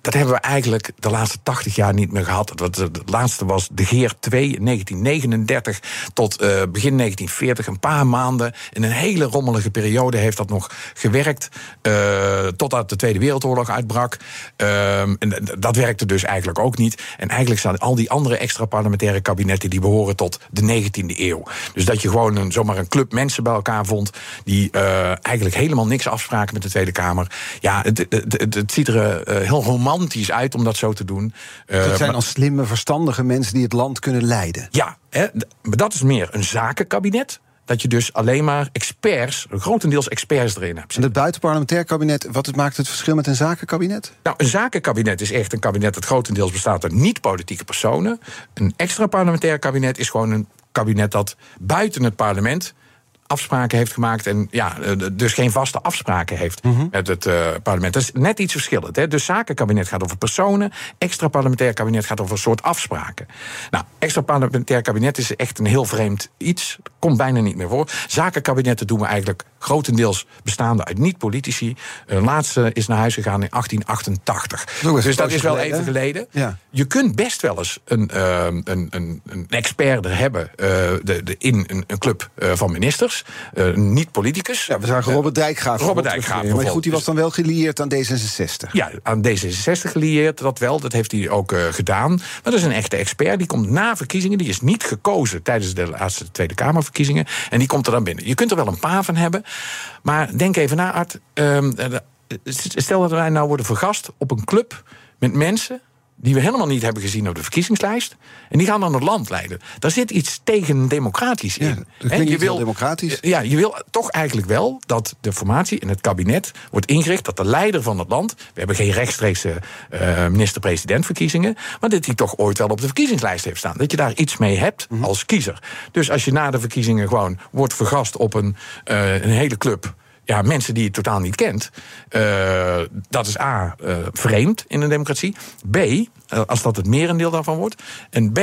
Dat hebben we eigenlijk de laatste 80 jaar niet meer gehad. Het, laatste was de Geer 2 in 1939 tot eh, begin 1940. Een paar maanden. In een hele rommelige periode heeft dat nog gewerkt. eh, totdat de Tweede Wereldoorlog uitbrak. Ehm, en dat werkte dus eigenlijk ook niet. En eigenlijk staan al die andere extra parlementaire kabinetten... die behoren tot de 19e eeuw. Dus dat je gewoon een, zomaar een club mensen bij elkaar vond... die eh, eigenlijk helemaal niks afspraken met de Tweede Kamer. Ja, het, het, het, ziet er heel romantisch uit om dat zo te doen. Dat zijn maar- dan slimme, verstandige mensen die het land kunnen leiden. ja, hè, maar dat is meer een zakenkabinet. Dat je dus alleen maar experts, grotendeels experts erin hebt. En het buitenparlementair kabinet, wat maakt het verschil met een zakenkabinet? Nou, een zakenkabinet is echt een kabinet dat grotendeels bestaat uit niet-politieke personen. Een extra parlementair kabinet is gewoon een kabinet dat buiten het parlement afspraken heeft gemaakt en ja, eh, dus geen vaste afspraken heeft met het eh, parlement. Dat is net iets verschillend. Hè? Dus zakenkabinet gaat over personen, extra parlementair kabinet gaat over een soort afspraken. Nou, extra parlementair kabinet is echt een heel vreemd iets. Komt bijna niet meer voor. Zakenkabinetten doen we eigenlijk grotendeels bestaande uit niet-politici. Een laatste is naar huis gegaan in 1888. ook best Dus dat is wel even geleden. Ja. Je kunt best wel eens een, eh, een, een, een expert er hebben eh, de, de, in een, een club eh, van ministers. eh, niet politicus. Ja, we zagen Robert Dijkgraaf. Robert Dijkgraaf Maar goed, die was dan wel gelieerd aan D66. Ja, aan D66 gelieerd, dat wel. Dat heeft hij ook eh, gedaan. Maar dat is een echte expert. Die komt na verkiezingen. Die is niet gekozen tijdens de laatste Tweede Kamerverkiezingen. En die komt er dan binnen. Je kunt er wel een paar van hebben. Maar denk even na, Art. Ehm, eh, stel dat wij nou worden vergast op een club met mensen die we helemaal niet hebben gezien op de verkiezingslijst. En die gaan dan het land leiden. Daar zit iets tegen democratisch in. Ja, dat klinkt niet heel democratisch. Ja, je wil toch eigenlijk wel dat de formatie in het kabinet wordt ingericht... dat de leider van het land... we hebben geen rechtstreekse eh, minister-presidentverkiezingen... maar dat hij toch ooit wel op de verkiezingslijst heeft staan. Dat je daar iets mee hebt Mhm. als kiezer. Dus als je na de verkiezingen gewoon wordt vergast op een, eh, een hele club... Ja, mensen die je totaal niet kent. eh, dat is A, eh, vreemd in een democratie. B, eh, als dat het merendeel daarvan wordt. En B,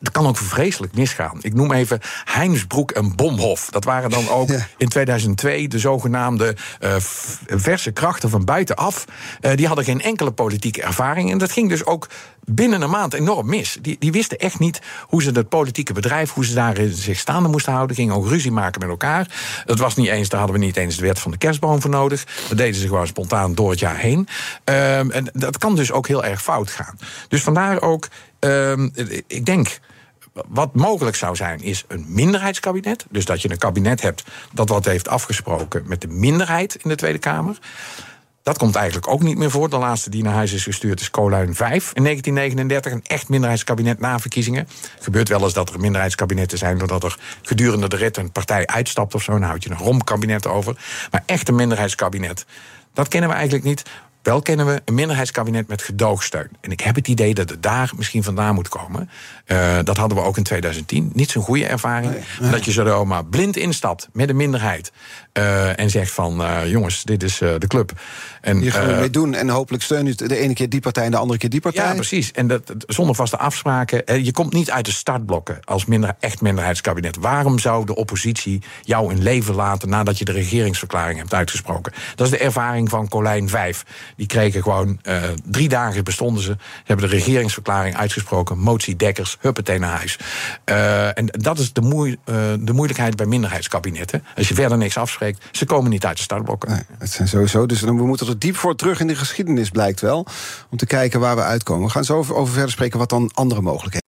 dat kan ook vreselijk misgaan. Ik noem even Heinsbroek en Bomhof. Dat waren dan ook <laughs> Ja. in 2002 de zogenaamde eh, verse krachten van buitenaf. Eh, die hadden geen enkele politieke ervaring. En dat ging dus ook binnen een maand enorm mis. Die, die wisten echt niet hoe ze het politieke bedrijf... hoe ze daar zich staande moesten houden. Gingen ook ruzie maken met elkaar. Dat was niet eens, daar hadden we niet eens de wet van de kerstboom voor nodig. Dat deden ze gewoon spontaan door het jaar heen. Ehm, en dat kan dus ook heel erg fout gaan. Dus vandaar ook, ehm, ik denk... Wat mogelijk zou zijn, is een minderheidskabinet. Dus dat je een kabinet hebt dat wat heeft afgesproken met de minderheid in de Tweede Kamer. Dat komt eigenlijk ook niet meer voor. De laatste die naar huis is gestuurd is Colijn 5 in 1939. Een echt minderheidskabinet na verkiezingen. Het gebeurt wel eens dat er minderheidskabinetten zijn... doordat er gedurende de rit een partij uitstapt of zo. Dan houd je een romkabinet over. Maar echt een minderheidskabinet, dat kennen we eigenlijk niet. Wel kennen we een minderheidskabinet met gedoogsteun. En ik heb het idee dat het daar misschien vandaan moet komen. Eh, dat hadden we ook in 2010. Niet zo'n goede ervaring. Dat je zo maar blind instapt met een minderheid. eh, en zegt van, eh, jongens, dit is de club. En, Hier gaan we mee doen en hopelijk steun je de ene keer die partij en de andere keer die partij. ja, precies. En dat, zonder vaste afspraken. Je komt niet uit de startblokken als minder, echt minderheidskabinet. Waarom zou de oppositie jou in leven laten nadat je de regeringsverklaring hebt uitgesproken? Dat is de ervaring van Colijn 5. Die kregen gewoon eh, drie dagen bestonden ze. Ze hebben de regeringsverklaring uitgesproken. Motie Dekkers, huppatee naar huis. Eh, en dat is de, moei- eh, de moeilijkheid bij minderheidskabinetten. Als je verder niks afspreekt, ze komen niet uit de startblokken. Het zijn sowieso. Dus we moeten er diep voor terug in de geschiedenis, blijkt wel. Om te kijken waar we uitkomen. We gaan zo over verder spreken wat dan andere mogelijkheden.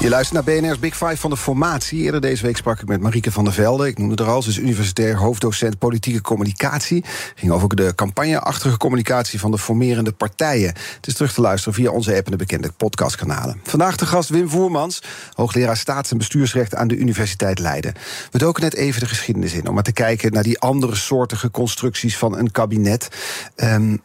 Je luistert naar BNR's Big Five van de formatie. Eerder deze week sprak ik met Marieke van der Velde. Ik noemde er al, ze is universitair hoofddocent politieke communicatie. Ging over de campagneachtige communicatie van de formerende partijen. Het is terug te luisteren via onze app en de bekende podcastkanalen. Vandaag de gast Wim Voermans, hoogleraar staats- en bestuursrecht aan de Universiteit Leiden. We doken net even de geschiedenis in om maar te kijken naar die andere soortige constructies van een kabinet. Ehm,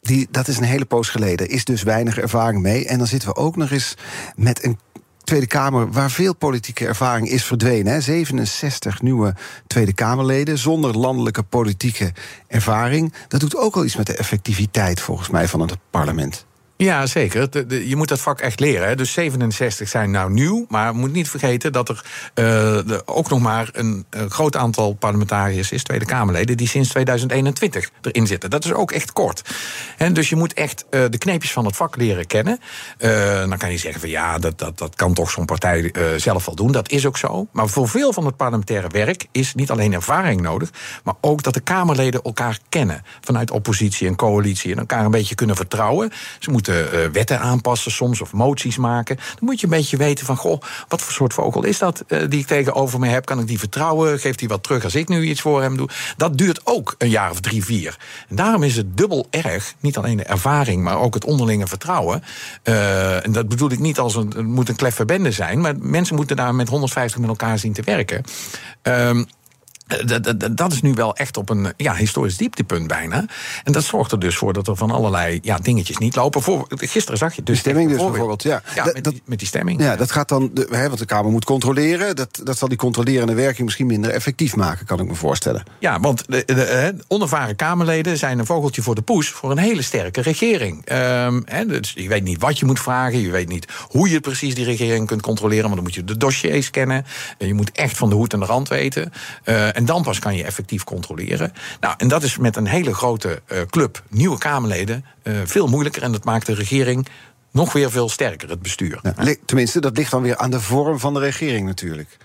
die, dat is een hele poos geleden. Is dus weinig ervaring mee. En dan zitten we ook nog eens met een Tweede Kamer waar veel politieke ervaring is verdwenen. Hè. 67 nieuwe Tweede Kamerleden zonder landelijke politieke ervaring. Dat doet ook wel iets met de effectiviteit volgens mij van het parlement. Ja, zeker. Je moet dat vak echt leren. Hè. Dus 67 zijn nou nieuw. Maar we moeten niet vergeten dat er uh, ook nog maar een, groot aantal parlementariërs is, Tweede Kamerleden, die sinds 2021 erin zitten. Dat is ook echt kort. En dus je moet echt uh, de kneepjes van het vak leren kennen. Uh, dan kan je zeggen van ja, dat, dat, dat kan toch zo'n partij zelf wel doen. Dat is ook zo. Maar voor veel van het parlementaire werk is niet alleen ervaring nodig, maar ook dat de Kamerleden elkaar kennen. Vanuit oppositie en coalitie. En elkaar een beetje kunnen vertrouwen. Ze moeten uh, wetten aanpassen soms of moties maken. Dan moet je een beetje weten van, goh, wat voor soort vogel is dat uh, die ik tegenover me heb? Kan ik die vertrouwen? Geeft hij wat terug als ik nu iets voor hem doe? Dat duurt ook een jaar of drie, vier. En daarom is het dubbel erg, niet alleen de ervaring, maar ook het onderlinge vertrouwen. Uh, en dat bedoel ik niet als een, het moet een kleffe zijn, maar mensen moeten daar met 150 met elkaar zien te werken. Um, dat, dat, is nu wel echt op een ja, historisch dieptepunt bijna. En dat zorgt er dus voor dat er van allerlei ja, dingetjes niet lopen. Voor, gisteren zag je dus. De stemming dus bijvoorbeeld, ja. ja met, die, met, die, stemming. Ja, dat gaat dan. De, hè, want de Kamer moet controleren. Dat, dat zal die controlerende werking misschien minder effectief maken, kan ik me voorstellen. Ja, want de, de, onervaren Kamerleden zijn een vogeltje voor de poes voor een hele sterke regering. Um, hè, dus je weet niet wat je moet vragen. Je weet niet hoe je precies die regering kunt controleren. Want dan moet je de dossiers kennen. Je moet echt van de hoed en de rand weten. Uh, en dan pas kan je effectief controleren. Nou, en dat is met een hele grote uh, club nieuwe Kamerleden uh, veel moeilijker. En dat maakt de regering nog weer veel sterker, het bestuur. Ja, tenminste, dat ligt dan weer aan de vorm van de regering natuurlijk.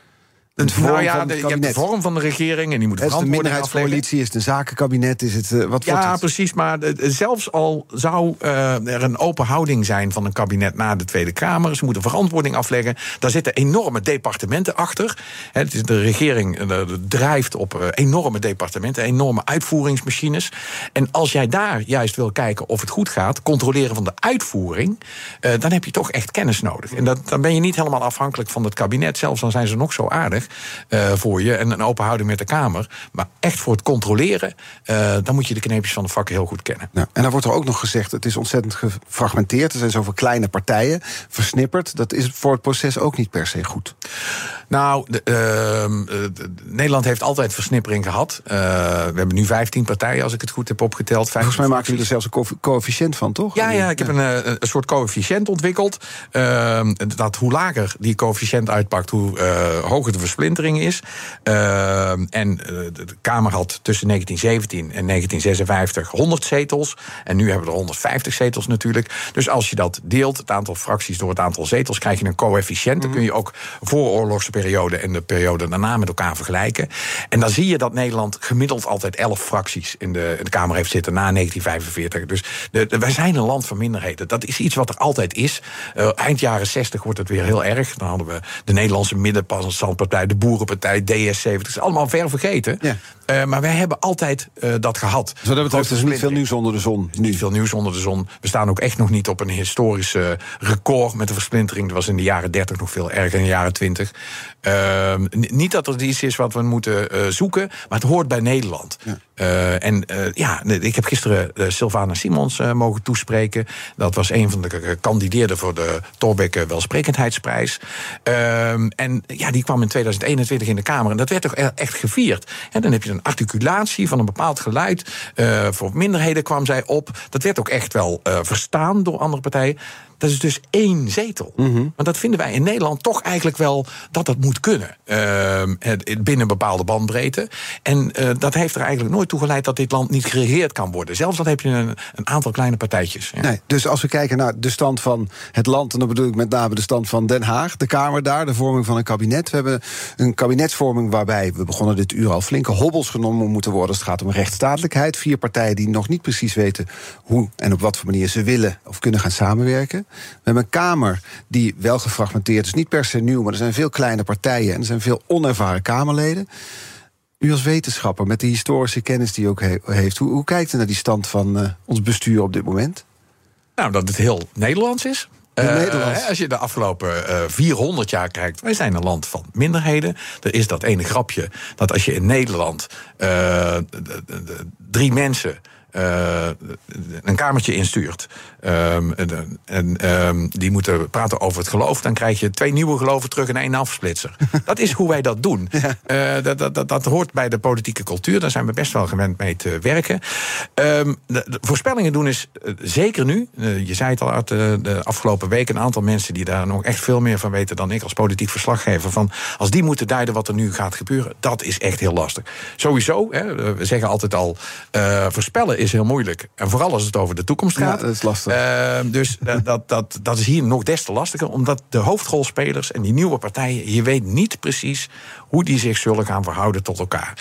De vorm nou ja, de, je hebt de vorm van de regering en die moet Is het een minderheidscoalitie, is het een zakenkabinet, is het uh, wat Ja, het? precies. Maar uh, zelfs al zou uh, er een open houding zijn van een kabinet na de Tweede Kamer, ze moeten verantwoording afleggen. Daar zitten enorme departementen achter. Het is de regering drijft op enorme departementen, enorme uitvoeringsmachines. En als jij daar juist wil kijken of het goed gaat, controleren van de uitvoering, dan heb je toch echt kennis nodig. En dat, dan ben je niet helemaal afhankelijk van het kabinet, zelfs dan zijn ze nog zo aardig. Uh, voor je en een open houding met de Kamer. Maar echt voor het controleren, uh, dan moet je de kneepjes van de vakken heel goed kennen. Ja, en dan wordt er ook nog gezegd: het is ontzettend gefragmenteerd. Er zijn zoveel kleine partijen, versnipperd. Dat is voor het proces ook niet per se goed. Nou, de, uh, de, Nederland heeft altijd versnippering gehad. we hebben nu 15 partijen, als ik het goed heb opgeteld. Volgens mij maken jullie er zelfs een coëfficiënt van, toch? Ja, ja ik heb een, een soort coëfficiënt ontwikkeld. Ehm, dat hoe lager die coëfficiënt uitpakt, hoe hoger de versplintering is. Uh, en de Kamer had tussen 1917 en 1956 100 zetels. En nu hebben we er 150 zetels natuurlijk. Dus als je dat deelt, het aantal fracties door het aantal zetels, krijg je een coëfficiënt. Dan kun je ook vooroorlogse periode en de periode daarna met elkaar vergelijken. En dan zie je dat Nederland gemiddeld altijd 11 fracties in de, in de Kamer heeft zitten na 1945. Dus de, de, wij zijn een land van minderheden. Dat is iets wat er altijd is. Uh, eind jaren 60 wordt het weer heel erg. Dan hadden we de Nederlandse de Boerenpartij, DS70. Dat is allemaal ver vergeten. Ja. Uh, maar wij hebben altijd uh, dat gehad. Zo dat betreft is niet veel nieuws onder de zon. Niet veel nieuws onder de zon. We staan ook echt nog niet op een historische record met de versplintering. Dat was in de jaren 30 nog veel erger in de jaren 20. Uh, niet dat er iets is wat we moeten uh, zoeken, maar het hoort bij Nederland. Ja. Uh, en ja, ik heb gisteren Sylvana Simons mogen toespreken. Dat was een van de kandideerden voor de Thorbecke Welsprekendheidsprijs. Ehm, en ja, die kwam in 2021 in de Kamer. En dat werd toch echt gevierd. En dan heb je een articulatie van een bepaald geluid. voor minderheden kwam zij op. Dat werd ook echt wel verstaan door andere partijen. Dat is dus één zetel. Mm -hmm. Maar dat vinden wij in Nederland toch eigenlijk wel dat dat moet kunnen. Uh, binnen een bepaalde bandbreedte. En uh, dat heeft er eigenlijk nooit toe geleid dat dit land niet geregeerd kan worden. Zelfs al heb je een, een aantal kleine partijtjes. Ja. Nee, dus als we kijken naar de stand van het land, en dan bedoel ik met name de stand van Den Haag, de Kamer daar, de vorming van een kabinet. We hebben een kabinetsvorming waarbij, we begonnen dit uur al, flinke hobbels genomen moeten worden als het gaat om rechtsstatelijkheid. Vier partijen die nog niet precies weten hoe en op wat voor manier ze willen of kunnen gaan samenwerken. We hebben een Kamer die wel gefragmenteerd is, niet per se nieuw, maar er zijn veel kleine partijen en er zijn veel onervaren Kamerleden. U als wetenschapper, met de historische kennis die u ook he- heeft, hoe, hoe kijkt u naar die stand van eh, ons bestuur op dit moment? Nou, dat het heel Nederlands is. Nederlands. als je de afgelopen eh, 400 jaar kijkt, wij zijn een land van minderheden. Er is dat ene grapje dat als je in Nederland de- de- de- drie mensen. Eh, een kamertje instuurt. ehm, en en, ehm, die moeten praten over het geloof. Dan krijg je twee nieuwe geloven terug en één afsplitser. <laughs> dat is hoe wij dat doen. Eh, dat, dat, dat, dat hoort bij de politieke cultuur. Daar zijn we best wel gewend mee te werken. Ehm, de, de voorspellingen doen is eh, zeker nu. je zei het al uit de, de afgelopen week. Een aantal mensen die daar nog echt veel meer van weten dan ik als politiek verslaggever. Van als die moeten duiden wat er nu gaat gebeuren, dat is echt heel lastig. Sowieso, hè, we zeggen altijd al, voorspellen is heel moeilijk. En vooral als het over de toekomst Ja, gaat. dat is lastig. Eh, dus <laughs> dat, dat, dat, dat is hier nog des te lastiger, omdat de hoofdrolspelers en die nieuwe partijen, je weet niet precies hoe die zich zullen gaan verhouden tot elkaar.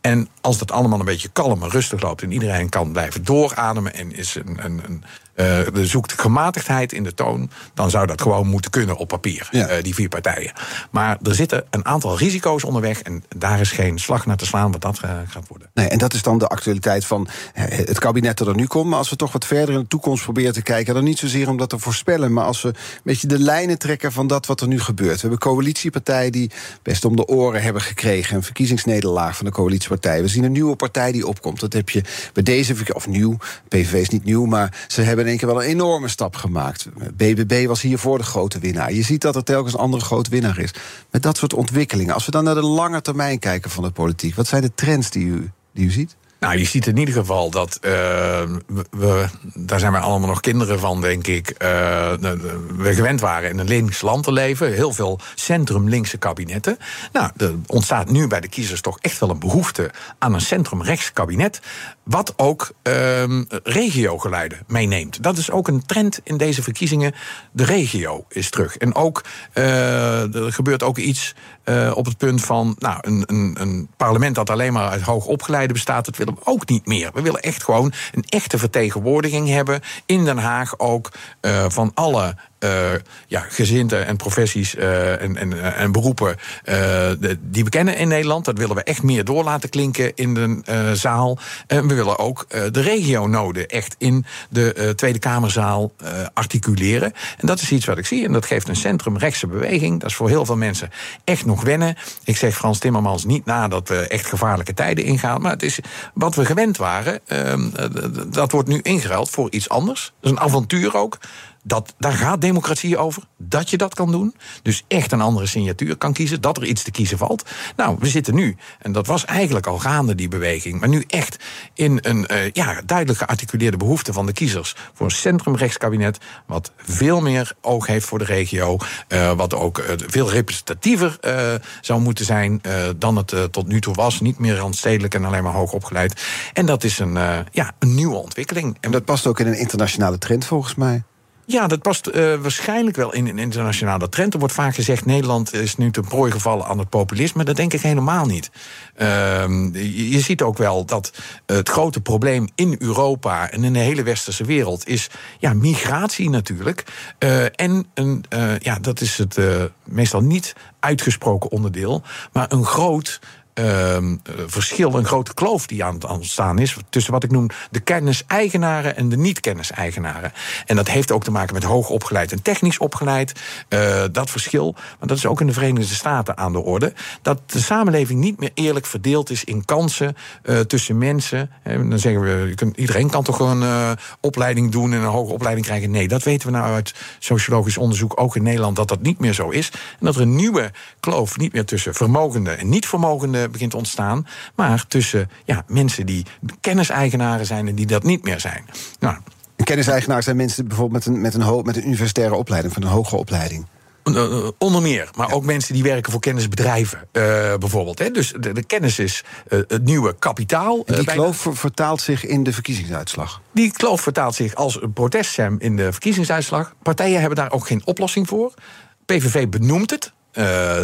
En als dat allemaal een beetje kalm en rustig loopt en iedereen kan blijven doorademen en is een, een, een, eh, zoekt gematigdheid in de toon, dan zou dat gewoon moeten kunnen op papier, Ja. eh, die vier partijen. Maar er zitten een aantal risico's onderweg en daar is geen slag naar te slaan wat dat eh, gaat worden. Nee, en dat is dan de actualiteit van het kabinet dat er nu komt. Maar als we toch wat verder in de toekomst proberen te kijken, dan niet zozeer om dat te voorspellen, maar als we een beetje de lijnen trekken van dat wat er nu gebeurt. We hebben coalitiepartijen die best om de oren hebben gekregen, een verkiezingsnederlaag van de coalitiepartij. We zien een nieuwe partij die opkomt. Dat heb je bij deze of nieuw. PVV is niet nieuw, maar ze hebben één keer wel een enorme stap gemaakt. BBB was hiervoor de grote winnaar. Je ziet dat er telkens een andere grote winnaar is. Met dat soort ontwikkelingen. Als we dan naar de lange termijn kijken van de politiek, wat zijn de trends die u, die u ziet? Nou, je ziet in ieder geval dat eh, we, we- daar zijn wij allemaal nog kinderen van, denk ik. eh, we gewend waren in een links land te leven. Heel veel centrum-linkse kabinetten. Nou, er ontstaat nu bij de kiezers toch echt wel een behoefte aan een centrum-rechts kabinet. Wat ook ehm regiogeluiden meeneemt. Dat is ook een trend in deze verkiezingen. De regio is terug. En ook, eh, er gebeurt ook iets op het punt van. Nou, een, een, een parlement dat alleen maar uit hoogopgeleiden bestaat, dat we ook niet meer. We willen echt gewoon een echte vertegenwoordiging hebben. In Den Haag ook eh, van alle. Eh, ja, gezinten en professies eh, en, en, en beroepen eh, die we kennen in Nederland. Dat willen we echt meer door laten klinken in de eh, zaal. En we willen ook eh, de regionoden echt in de eh, Tweede Kamerzaal eh, articuleren. En dat is iets wat ik zie. En dat geeft een centrumrechtse beweging. Dat is voor heel veel mensen echt nog wennen. Ik zeg Frans Timmermans niet na dat we echt gevaarlijke tijden ingaan. Maar het is wat we gewend waren. ehm, eh, dat wordt nu ingeruild voor iets anders. Dat is een avontuur ook. Dat, daar gaat democratie over. Dat je dat kan doen. Dus echt een andere signatuur kan kiezen. Dat er iets te kiezen valt. Nou, we zitten nu. En dat was eigenlijk al gaande, die beweging. Maar nu echt in een eh, ja, duidelijk gearticuleerde behoefte van de kiezers. Voor een centrumrechtskabinet. Wat veel meer oog heeft voor de regio. eh, wat ook eh, veel representatiever zou moeten zijn. dan het tot nu toe was. Niet meer randstedelijk en alleen maar hoog opgeleid. En dat is een, ja, een nieuwe ontwikkeling. En Dat past ook in een internationale trend volgens mij. Ja, dat past eh, waarschijnlijk wel in een internationale trend. Er wordt vaak gezegd: Nederland is nu ten prooi gevallen aan het populisme. Dat denk ik helemaal niet. Ehm, je, ziet ook wel dat het grote probleem in Europa en in de hele westerse wereld is ja, migratie natuurlijk. Eh, en een, eh, ja, dat is het meestal niet uitgesproken onderdeel, maar een groot ehm, eh, verschil, een grote kloof die aan het ontstaan is tussen wat ik noem de kennis-eigenaren en de niet-kennis-eigenaren. En dat heeft ook te maken met hoog opgeleid en technisch opgeleid. Eh, dat verschil, maar dat is ook in de Verenigde Staten aan de orde, dat de samenleving niet meer eerlijk verdeeld is in kansen eh, tussen mensen. En dan zeggen we, iedereen kan toch een eh, opleiding doen en een hoge opleiding krijgen. Nee, dat weten we nou uit sociologisch onderzoek ook in Nederland dat dat niet meer zo is. En dat er een nieuwe kloof niet meer tussen vermogenden en niet-vermogenden begint te ontstaan, maar tussen ja, mensen die kenniseigenaren zijn en die dat niet meer zijn. Nou, kenniseigenaar zijn mensen bijvoorbeeld met een, met, een met een universitaire opleiding, van een hogere opleiding. Uh, onder meer, maar ook mensen die werken voor kennisbedrijven, uh, bijvoorbeeld. Hè. Dus de, de, kennis is uh, het nieuwe kapitaal. En die kloof vertaalt zich in de verkiezingsuitslag? Die kloof vertaalt zich als een proteststem in de verkiezingsuitslag. Partijen hebben daar ook geen oplossing voor. PVV benoemt het,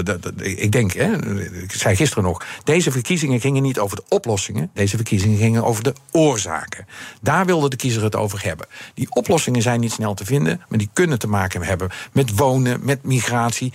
dat, ik denk, hè, ik zei gisteren nog, deze verkiezingen gingen niet over de oplossingen, deze verkiezingen gingen over de oorzaken. Daar wilde de kiezer het over hebben. Die oplossingen zijn niet snel te vinden, maar die kunnen te maken hebben met wonen, met migratie,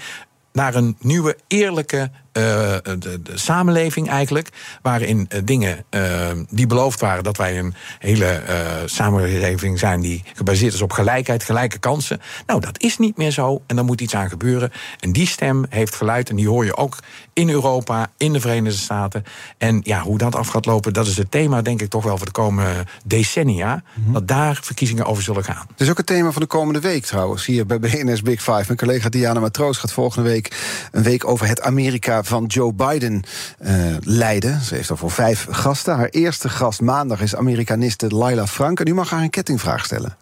naar een nieuwe, eerlijke uh, de, de, samenleving eigenlijk. Waarin uh, dingen uh, die beloofd waren dat wij een hele samenleving zijn die gebaseerd is op gelijkheid, gelijke kansen. Nou, dat is niet meer zo en daar moet iets aan gebeuren. En die stem heeft geluid en die hoor je ook in Europa, in de Verenigde Staten. En ja, hoe dat af gaat lopen, dat is het thema, denk ik, toch wel voor de komende decennia. Mm-hmm. Dat daar verkiezingen over zullen gaan. Het is ook het thema van de komende week trouwens. Hier bij BNS Big Five. Mijn collega Diana Matroos gaat volgende week een week over het Amerika van Joe Biden uh, leiden. Ze heeft al voor vijf gasten. Haar eerste gast maandag is Amerikaniste Laila Frank. En u mag haar een kettingvraag stellen.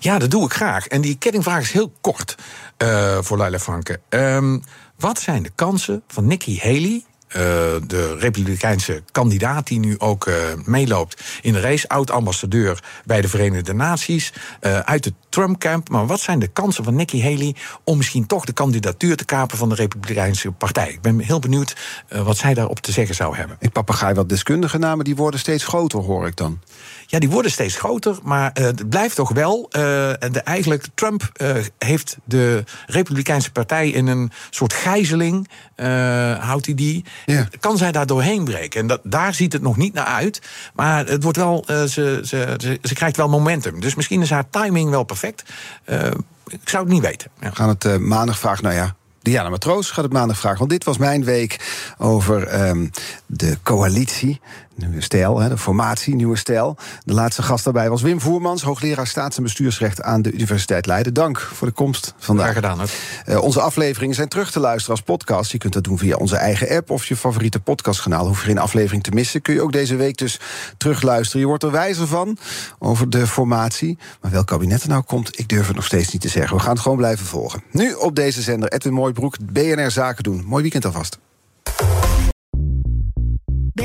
Ja, dat doe ik graag. En die kettingvraag is heel kort uh, voor Laila Franke. Um, wat zijn de kansen van Nikki Haley de Republikeinse kandidaat die nu ook uh, meeloopt in de race, oud-ambassadeur bij de Verenigde Naties, uh, uit het Trump-camp. Maar wat zijn de kansen van Nikki Haley om misschien toch de kandidatuur te kapen van de Republikeinse Partij? Ik ben heel benieuwd wat zij daarop te zeggen zou hebben. Ik papagaai wat deskundige namen, die worden steeds groter, hoor ik dan. Ja, die worden steeds groter, maar uh, het blijft toch wel. Uh, de, eigenlijk, Trump uh, heeft de Republikeinse Partij in een soort gijzeling. houdt hij die? Ja. Kan zij daar doorheen breken? En dat, daar ziet het nog niet naar uit. Maar het wordt wel, ze, ze, ze, ze, krijgt wel momentum. Dus misschien is haar timing wel perfect. ik zou het niet weten. Ja. We gaan het maandag vragen. Nou ja, Diana Matroos gaat het maandag vragen. Want dit was mijn week over um, de coalitie. Nieuwe stijl, de formatie, nieuwe stijl. De laatste gast daarbij was Wim Voermans, hoogleraar staats- en bestuursrecht aan de Universiteit Leiden. Dank voor de komst vandaag. Graag gedaan. Uh, onze afleveringen zijn terug te luisteren als podcast. Je kunt dat doen via onze eigen app of je favoriete podcastkanaal. Hoef je geen aflevering te missen. Kun je ook deze week dus terugluisteren. Je wordt er wijzer van over de formatie. Maar welk kabinet er nou komt, ik durf het nog steeds niet te zeggen. We gaan het gewoon blijven volgen. Nu op deze zender Edwin Mooibroek, BNR Zaken doen. Mooi weekend alvast.